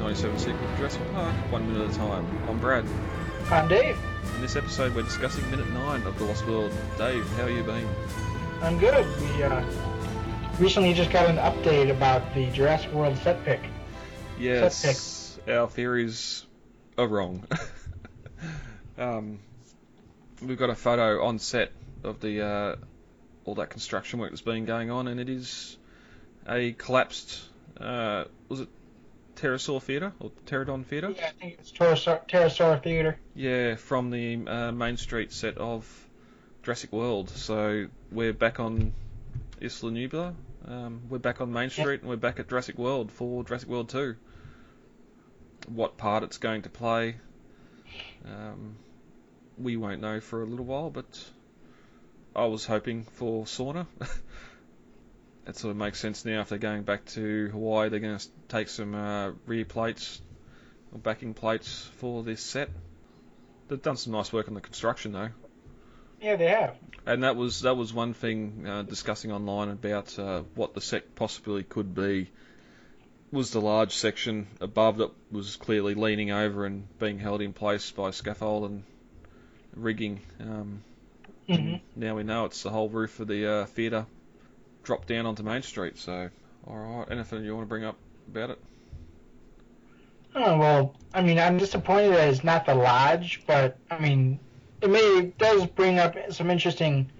97 Secret Jurassic Park, one minute at a time. I'm Brad. I'm Dave. In this episode, we're discussing minute nine of The Lost World. Dave, how are you been? I'm good. We uh, recently just got an update about the Jurassic World set pick. Yes. Set pick. Our theories are wrong. um, we've got a photo on set of the uh, all that construction work that's been going on, and it is a collapsed. Uh, was it Pterosaur Theatre or Pterodon Theatre? Yeah, I think it's Pterosaur, Pterosaur Theatre. Yeah, from the uh, Main Street set of Jurassic World. So we're back on Isla Nublar. Um, we're back on Main Street, and we're back at Jurassic World for Jurassic World 2. What part it's going to play, um, we won't know for a little while, but I was hoping for Sorna. it sort of makes sense now if they're going back to Hawaii, they're going to take some uh, rear plates or backing plates for this set. They've done some nice work on the construction though, Yeah, they have. and that was that was one thing uh, discussing online about uh, what the set possibly could be. Was the large section above that was clearly leaning over and being held in place by scaffold and rigging. Um, hmm now we know it's the whole roof of the uh, theatre dropped down onto Main Street. So, all right, anything you want to bring up about it? Oh well, I mean, I'm disappointed that it's not the lodge, but I mean, it may it does bring up some interesting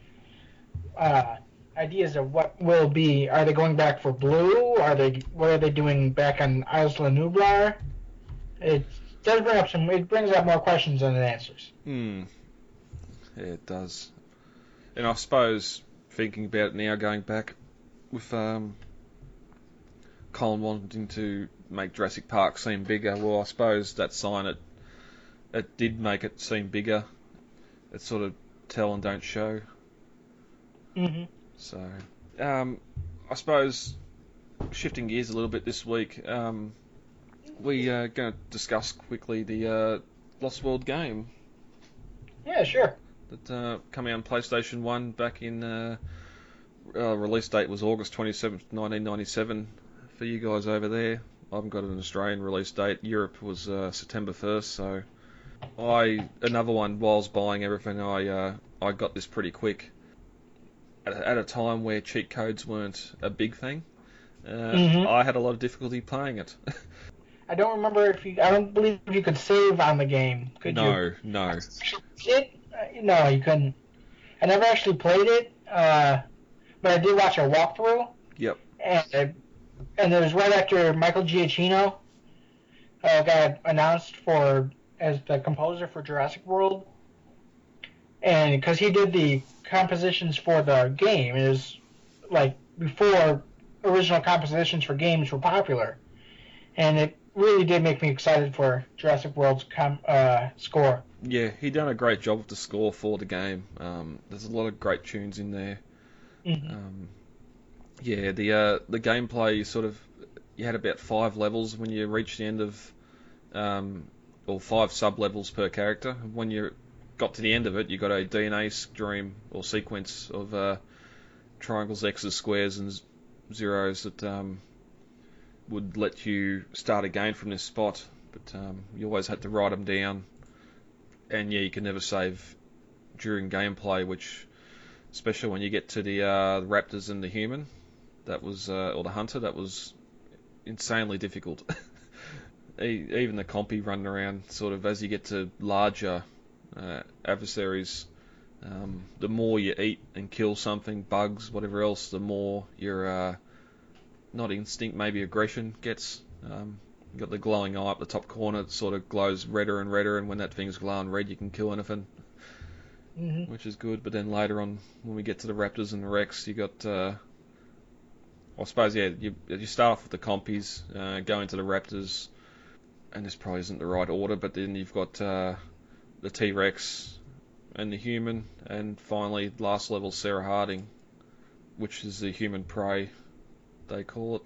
uh, ideas of what will be. Are they going back for blue? Are they what are they doing back on Isla Nublar? It does bring up some. It brings up more questions than it answers. Hmm. Yeah, it does. And I suppose thinking about it now, going back with um, Colin wanting to make Jurassic Park seem bigger. Well, I suppose that sign it it did make it seem bigger. It's sort of tell and don't show. hmm So, um, I suppose shifting gears a little bit this week, um, we are going to discuss quickly the uh, Lost World game Yeah, sure. That uh, come out on PlayStation 1 back in uh, uh, release date was August 27th, 1997 for you guys over there. I haven't got an Australian release date. Europe was uh, September 1st, so I another one whilst buying everything I uh, I got this pretty quick at, at a time where cheat codes weren't a big thing. Uh, Mhm. I had a lot of difficulty playing it. I don't remember if you. I don't believe you could save on the game. Could you? no, no. No, you couldn't. I never actually played it, uh, but I did watch a walkthrough. Yep. And and it was right after Michael Giacchino uh, got announced for as the composer for Jurassic World, and because he did the compositions for the game, it was like before original compositions for games were popular, and it really did make me excited for Jurassic World's com- uh, score. Yeah, he done a great job with the score for the game. Um, there's a lot of great tunes in there. Mhm. Um, yeah, the uh, the gameplay you sort of you had about five levels when you reached the end of, um, or five sub levels per character. When you got to the end of it, you got a DNA stream or sequence of uh, triangles, X's, squares, and zeros that um, would let you start again from this spot. But um, you always had to write them down, and yeah, you can never save during gameplay, which especially when you get to the uh, raptors and the human, that was uh, or the hunter, that was insanely difficult. Even the compy running around, sort of as you get to larger uh, adversaries, um, the more you eat and kill something, bugs, whatever else, the more your uh, not instinct, maybe aggression gets. Um, you got the glowing eye up the top corner, it sort of glows redder and redder, and when that thing's glowing red, you can kill anything hmm which is good. But then later on, when we get to the Raptors and the Rex, you got, uh, I suppose, yeah, you you start off with the compies, uh, go into the Raptors, and this probably isn't the right order, but then you've got uh, the T Rex and the human, and finally last level Sarah Harding, which is the human prey, they call it.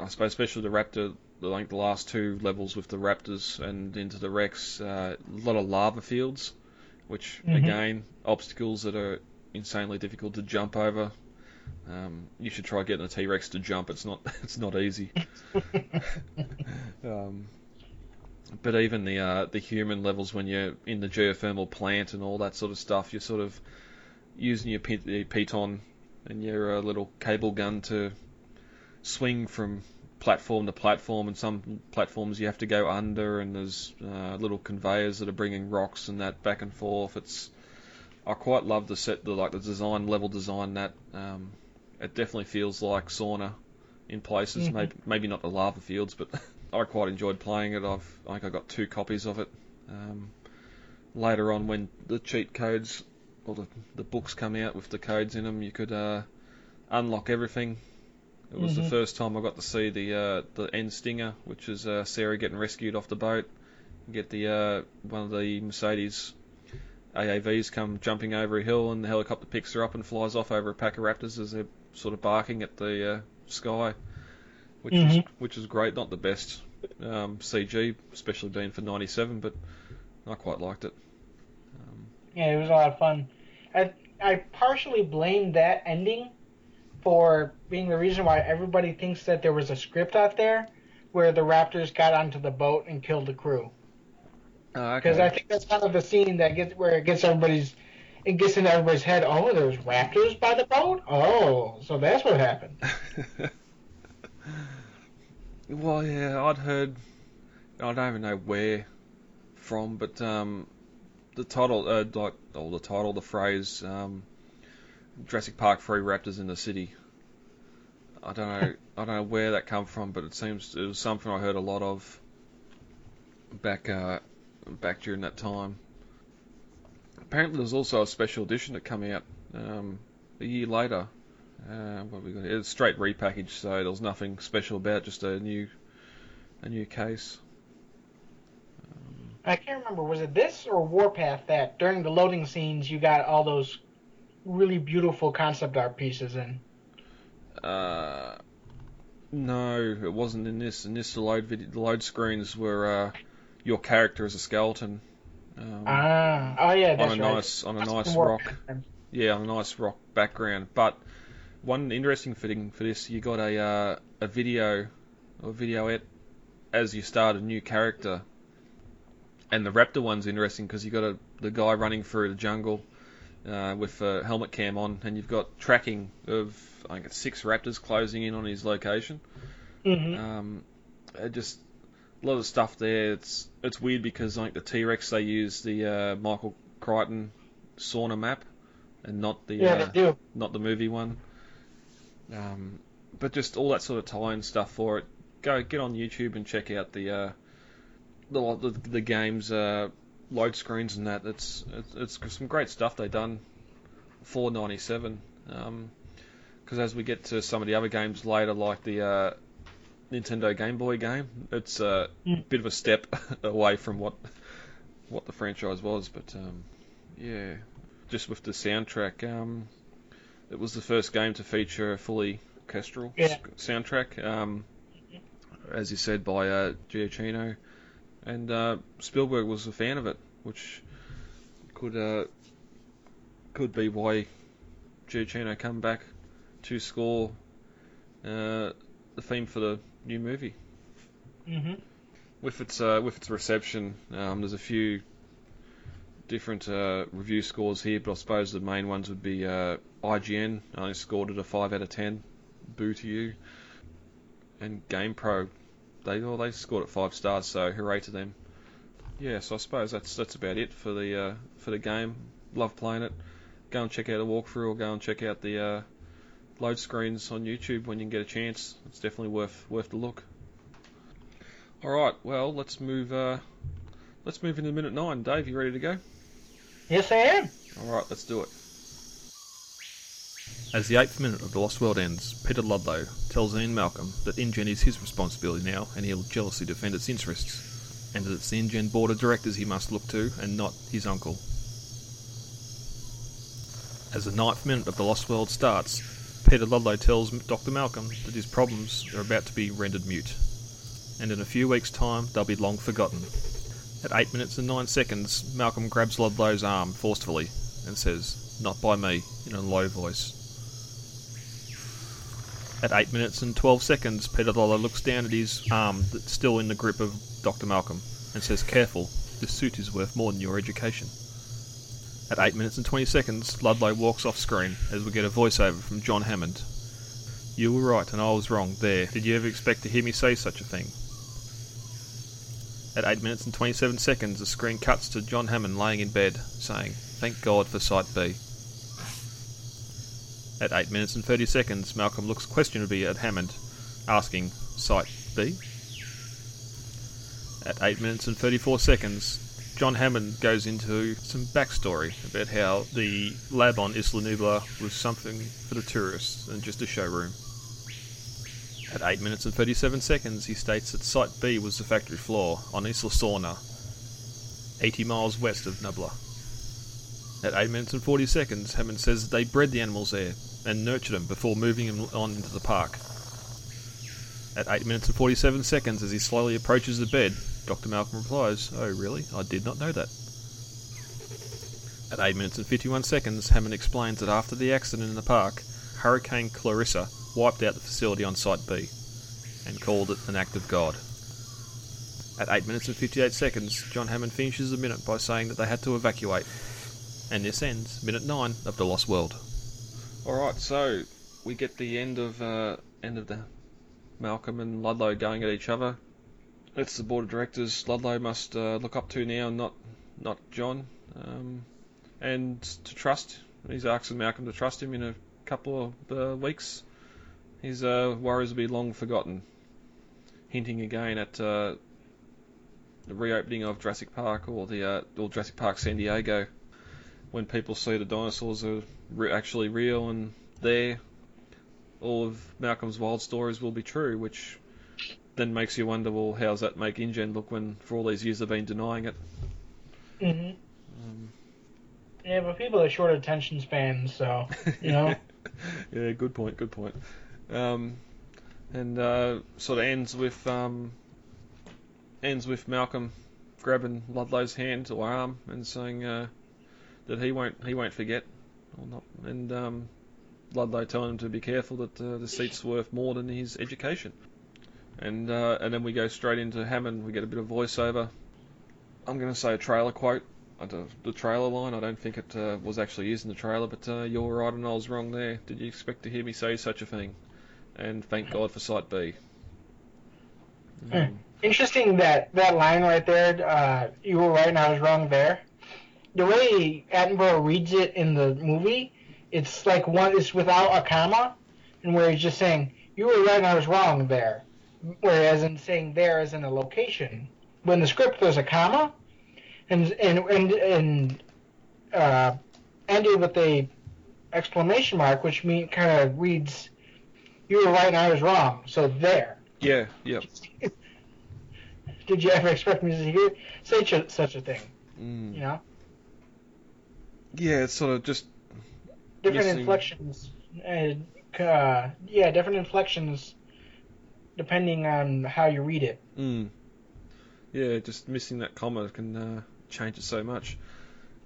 I suppose, especially the Raptor. Like the last two levels with the Raptors and into the Rex, uh, a lot of lava fields which Mhm. again obstacles that are insanely difficult to jump over. Um, you should try getting a T Rex to jump. It's not it's not easy. um, but even the uh, the human levels when you're in the geothermal plant and all that sort of stuff, you're sort of using your, your piton and your uh, little cable gun to swing from platform to platform, and some platforms you have to go under, and there's uh, little conveyors that are bringing rocks and that back and forth. It's I quite love the set, the like the design level design that um, it definitely feels like Sorna in places. Mm-hmm. Maybe maybe not the lava fields, but I quite enjoyed playing it. I've I think I got two copies of it. Um, later on, when the cheat codes or the, the books come out with the codes in them, you could uh, unlock everything it was mm-hmm. the first time I got to see the uh, the end stinger, which is uh, Sarah getting rescued off the boat. Get the uh, one of the Mercedes AAVs come jumping over a hill, and the helicopter picks her up and flies off over a pack of raptors as they're sort of barking at the uh, sky, which mm-hmm. is which is great. Not the best um, CG, especially being for '97, but I quite liked it. Um, yeah, it was a lot of fun. I I partially blame that ending for being the reason why everybody thinks that there was a script out there where the Raptors got onto the boat and killed the crew. Because oh, okay. I think that's kind of the scene that gets where it gets everybody's it gets in everybody's head. Oh, there's raptors by the boat. Oh, so that's what happened. well, yeah, I'd heard. I don't even know where from, but um, the title, uh, like, or the title, the phrase, um, Jurassic Park three raptors in the city. I don't know. I don't know where that come from, but it seems it was something I heard a lot of back uh, back during that time. Apparently, there's also a special edition that came out um, a year later. Uh, what we got? It's straight repackaged, so there was nothing special about just a new a new case. Um, I can't remember. Was it this or Warpath that during the loading scenes you got all those really beautiful concept art pieces in. Uh, no, it wasn't in this. In this, the load video, the load screens were uh, your character as a skeleton. Um, ah, oh yeah, that's on a right. nice on a that's nice rock. Yeah, on a nice rock background. But one interesting fitting for this, you got a uh, a video or videoette as you start a new character. And the raptor one's interesting because you got a the guy running through the jungle uh, with a helmet cam on, and you've got tracking of I think it's six raptors closing in on his location. Mm-hmm. Um, just a lot of stuff there. It's it's weird because like the T Rex they use the uh, Michael Crichton Sorna map, and not the yeah, uh, not the movie one. Um, but just all that sort of tie-in stuff for it. Go get on YouTube and check out the uh, the, the, the game's uh, load screens and that. It's it's, it's some great stuff they done for '97. Because um, as we get to some of the other games later, like the uh, Nintendo Game Boy game, it's a mm. bit of a step away from what what the franchise was. But um, yeah, just with the soundtrack, um, it was the first game to feature a fully orchestral yeah. soundtrack. Um, as you said, by uh, Giacchino and uh, Spielberg was a fan of it, which could uh, could be why Giacchino come back to score uh, the theme for the new movie. Mm-hmm. With its uh, with its reception, um, there's a few different uh, review scores here, but I suppose the main ones would be uh, IGN. I scored it a five out of ten. Boo to you. And GamePro they well, they scored it five stars, so hooray to them. Yeah, so I suppose that's that's about it for the uh, for the game. Love playing it. Go and check out a walkthrough, or go and check out the uh, load screens on YouTube when you can get a chance. It's definitely worth worth the look. All right, well let's move uh, let's move into minute nine. Dave, you ready to go? Yes, I am. All right, let's do it. As the eighth minute of The Lost World ends, Peter Ludlow tells Ian Malcolm that InGen is his responsibility now and he'll jealously defend its interests, and that it's the InGen board of directors he must look to and not his uncle. As the ninth minute of The Lost World starts, Peter Ludlow tells Dr. Malcolm that his problems are about to be rendered mute, and in a few weeks' time they'll be long forgotten. At 8 minutes and 9 seconds, Malcolm grabs Ludlow's arm forcefully and says, Not by me, in a low voice. At 8 minutes and 12 seconds, Peter Lorre looks down at his arm that's still in the grip of Dr. Malcolm and says, Careful, this suit is worth more than your education. At 8 minutes and 20 seconds, Ludlow walks off screen as we get a voiceover from John Hammond. You were right and I was wrong there. Did you ever expect to hear me say such a thing? At 8 minutes and 27 seconds, the screen cuts to John Hammond laying in bed, saying, Thank God for Site B. At 8 minutes and 30 seconds, Malcolm looks questionably at Hammond, asking, Site B? At 8 minutes and 34 seconds, John Hammond goes into some backstory about how the lab on Isla Nublar was something for the tourists and just a showroom. At 8 minutes and 37 seconds, he states that Site B was the factory floor on Isla Sorna, 80 miles west of Nublar. At 8 minutes and 40 seconds, Hammond says that they bred the animals there and nurtured him before moving him on into the park. At 8 minutes and 47 seconds, as he slowly approaches the bed, Dr. Malcolm replies, Oh, really? I did not know that. At 8 minutes and 51 seconds, Hammond explains that after the accident in the park, Hurricane Clarissa wiped out the facility on Site B and called it an act of God. At 8 minutes and 58 seconds, John Hammond finishes the minute by saying that they had to evacuate. And this ends minute 9 of The Lost World. All right, so we get the end of uh, end of the Malcolm and Ludlow going at each other. It's the board of directors Ludlow must uh, look up to now, not not John, um, and to trust. He's asking Malcolm to trust him in a couple of uh, weeks. His uh, worries will be long forgotten. Hinting again at uh, the reopening of Jurassic Park or the uh, or Jurassic Park San Diego, when people see the dinosaurs are re- actually real and there, all of Malcolm's wild stories will be true, which then makes you wonder, well, how's that make InGen look when for all these years they've been denying it? hmm Um, Yeah, but people have short attention spans, so you know. yeah, good point, good point. Um, and uh, sort of ends with um, ends with Malcolm grabbing Ludlow's hand or arm and saying uh, that he won't he won't forget or not, and um, Ludlow telling him to be careful that uh, the seat's worth more than his education. And uh, and then we go straight into Hammond. We get a bit of voiceover. I'm going to say a trailer quote. The trailer line. I don't think it uh, was actually used in the trailer, but uh, you're right and I was wrong there. Did you expect to hear me say such a thing? And thank God for Site B. Um, Interesting that that line right there. Uh, you were right and I was wrong there. The way Attenborough reads it in the movie, it's like one. It's without a comma, and where he's just saying you were right and I was wrong there. Whereas in saying there as in a location, when the script there's a comma, and and and and uh, ended with a exclamation mark, which mean kind of reads you were right and I was wrong. So there. yeah, yep. Did you ever expect me to hear say ch- such a thing? Mm. You know, Yeah, it's sort of just different Missing- inflections. And, uh, yeah, different inflections depending on how you read it. mm, yeah, just missing that comma can uh, change it so much.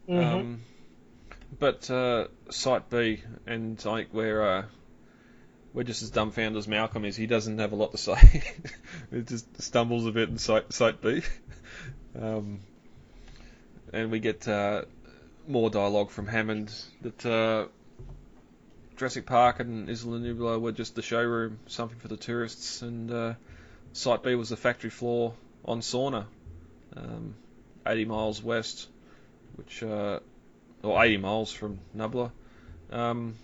Mhm. Um, but uh, Site B, and I think we're uh, we're just as dumbfounded as Malcolm is. He doesn't have a lot to say. it just stumbles a bit in Site Site B, um, and we get uh, more dialogue from Hammond that uh, Jurassic Park and Isla Nublar were just the showroom, something for the tourists, and uh, Site B was the factory floor on Sorna, um, 80 miles west, which uh, or 80 miles from Nublar. Um,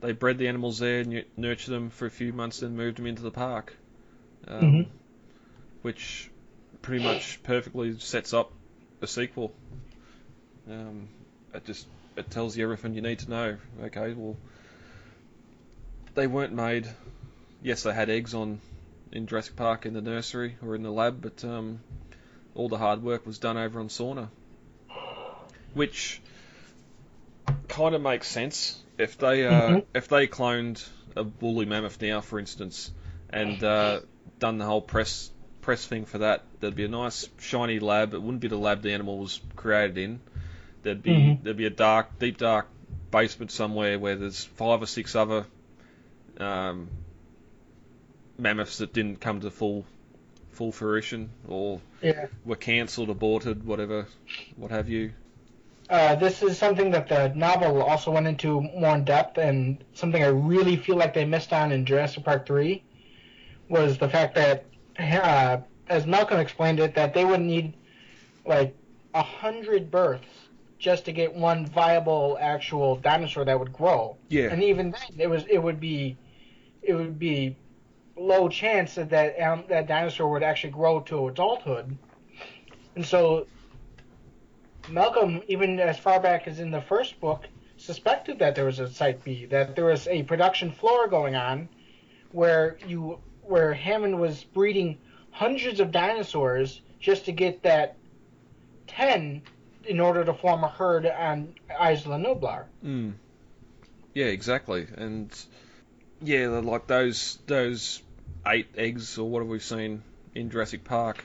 they bred the animals there, nu- nurtured them for a few months, then moved them into the park, um, Mhm. which pretty much perfectly sets up a sequel. Um, it just it tells you everything you need to know. Okay, well, they weren't made. Yes, they had eggs on in Jurassic Park in the nursery or in the lab, but um, all the hard work was done over on Sorna, which kind of makes sense if they uh, Mhm. if they cloned a woolly mammoth now, for instance, and uh, done the whole press press thing for that. There'd be a nice shiny lab. It wouldn't be the lab the animal was created in. There'd be Mhm. there'd be a dark, deep dark basement somewhere where there's five or six other um, mammoths that didn't come to full full fruition or Yeah. were cancelled, aborted, whatever, what have you. Uh, this is something that the novel also went into more in depth, and something I really feel like they missed on in Jurassic Park 3 was the fact that, uh, as Malcolm explained it, that they would need like a hundred births just to get one viable actual dinosaur that would grow. Yeah. And even then, it was it would be it would be low chance that that, um, that dinosaur would actually grow to adulthood. And so Malcolm, even as far back as in the first book, suspected that there was a Site B, that there was a production floor going on where you where Hammond was breeding hundreds of dinosaurs just to get that ten in order to form a herd on Isla Nublar. Mm. Yeah, exactly. And yeah, like those those eight eggs or what have we seen in Jurassic Park?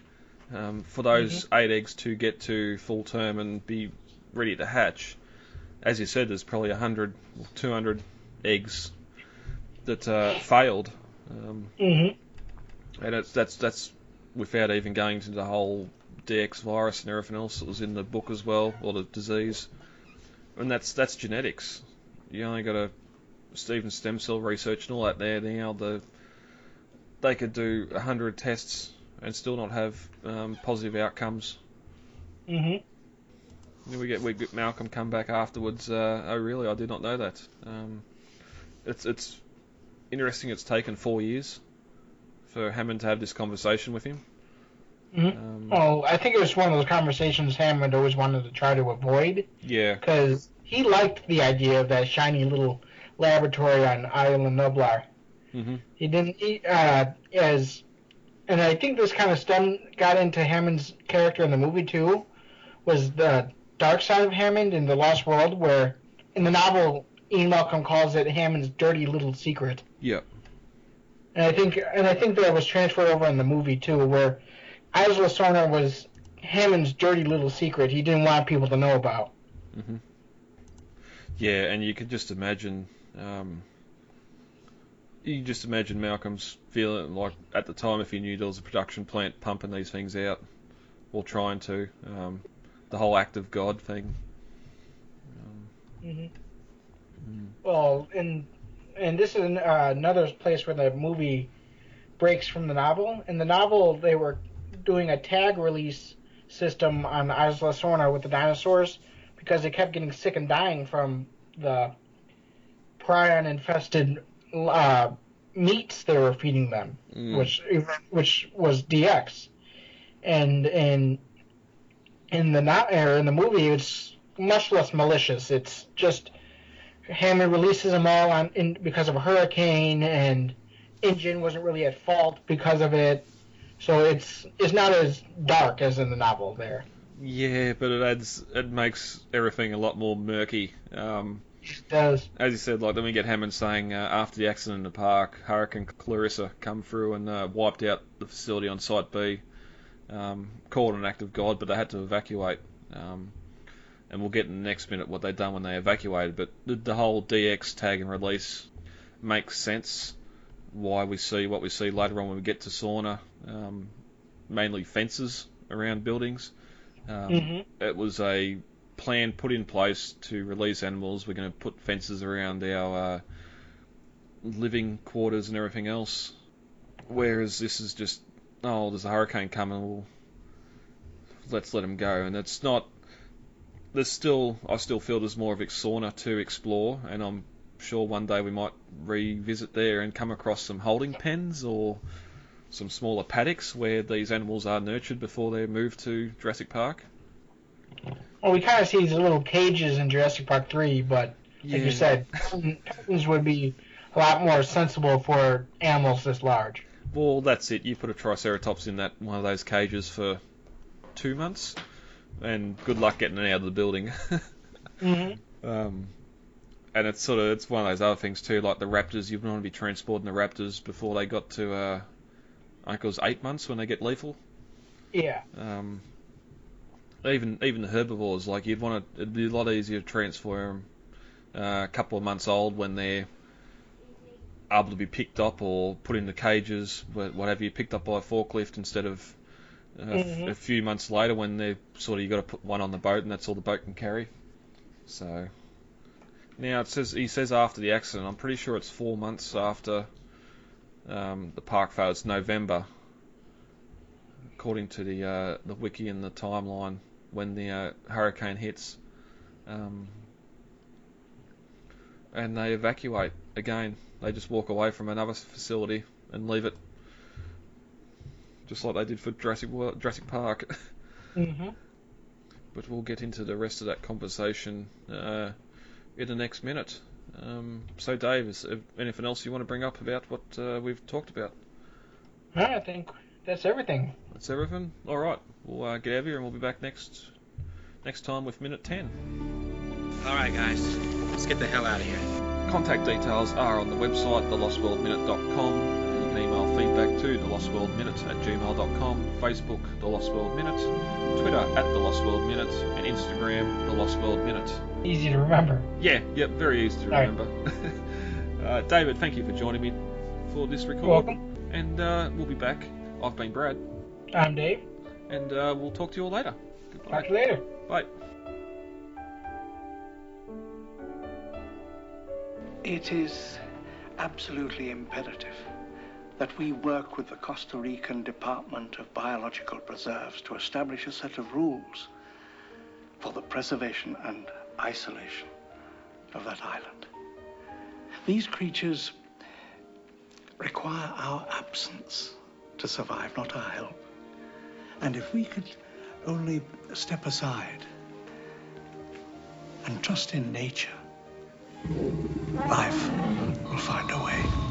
Um, for those eight eggs to get to full term and be ready to hatch, as you said, there's probably 100 or 200 eggs that uh, failed, um, Mm-hmm. and it's that's that's without even going into the whole DX virus and everything else that was in the book as well, or the disease. And that's that's genetics. You only got a Steven stem cell research and all that there now. The they could do hundred tests and still not have um, positive outcomes. Then we get we get Malcolm come back afterwards. Uh, oh really? I did not know that. Um, it's it's interesting. It's taken four years for Hammond to have this conversation with him. Mhm. Um, Well, I think it was one of those conversations Hammond always wanted to try to avoid yeah. because he liked the idea of that shiny little laboratory on Island Nublar. Mm-hmm. He didn't he, uh, as, and I think this kind of stem got into Hammond's character in the movie too, was the dark side of Hammond in the Lost World, where in the novel Ian Malcolm calls it Hammond's dirty little secret. Yeah. And I think and I think that was transferred over in the movie too, where Isla Sorna was Hammond's dirty little secret he didn't want people to know about. hmm Yeah, and you could just imagine. Um, you can just imagine Malcolm's feeling like at the time if he knew there was a production plant pumping these things out, or trying to. Um, the whole act of God thing. Um, Mm-hmm. mm, Well, and and this is uh, another place where the movie breaks from the novel. In the novel, they were doing a tag release system on Isla Sorna with the dinosaurs because they kept getting sick and dying from the prion infested uh, meats they were feeding them, mm, which which was DX, and in in the not or in the movie it's much less malicious. It's just Hammond releases them all on in because of a hurricane, and InGen wasn't really at fault because of it. So it's it's not as dark as in the novel there. yeah, but it adds it makes everything a lot more murky. Um, It does. as you said, like then we get Hammond saying uh, after the accident in the park, Hurricane Clarissa come through and uh, wiped out the facility on Site B. Um, called an act of God, but they had to evacuate. Um, and we'll get in the next minute what they've done when they evacuated. But the, the whole DX tag and release makes sense. Why we see what we see later on when we get to Sorna, um, mainly fences around buildings. Um, hmm it was a plan put in place to release animals. We're going to put fences around our uh, living quarters and everything else. Whereas this is just, oh, there's a hurricane coming. Well, let's let them go. And it's not. There's still, I still feel there's more of Sorna to explore, and I'm sure one day we might revisit there and come across some holding pens or some smaller paddocks where these animals are nurtured before they're moved to Jurassic Park. Well, we kind of see these little cages in Jurassic Park 3, but like you said, pens would be a lot more sensible for animals this large. Well, that's it. You put a Triceratops in that one of those cages for two months, and good luck getting it out of the building. Mm-hmm. um, and it's sort of it's one of those other things too, like the raptors. You'd want to be transporting the raptors before they got to, uh, I think it was eight months when they get lethal. Yeah. Um, even even the herbivores, like you'd want to, it'd be a lot easier to transfer them uh, a couple of months old when they're able to be picked up or put into cages, whatever you picked up by a forklift instead of uh, f- Mhm. a few months later when they sort of you got to put one on the boat and that's all the boat can carry. So now it says he says after the accident. I'm pretty sure it's four months after um, the park failed. It's November, according to the uh, the wiki and the timeline when the uh, hurricane hits. Um, and they evacuate again. They just walk away from another facility and leave it, just like they did for Jurassic World, Jurassic Park. Mm-hmm. but we'll get into the rest of that conversation uh, in the next minute. Um, so, Dave, is there anything else you want to bring up about what uh, we've talked about? I think that's everything. That's everything. All right, we'll uh, get out of here and we'll be back next next time with minute ten. All right, guys, let's get the hell out of here. Contact details are on the website, thelostworldminute.com. You can email feedback to thelostworldminute at gmail.com, Facebook, The Lost World Minute, Twitter at The Lost World Minute, and Instagram, The Lost World Minute. Easy to remember. Yeah, yep, very easy to All right. remember. uh, David, thank you for joining me for this record. You're welcome. And uh, we'll be back. I've been Brad, I'm Dave. and uh, we'll talk to you all later. Goodbye. Talk to you later. Bye. It is absolutely imperative that we work with the Costa Rican Department of Biological Preserves to establish a set of rules for the preservation and isolation of that island. These creatures require our absence to survive, not our help. And if we could only step aside and trust in nature, life will find a way.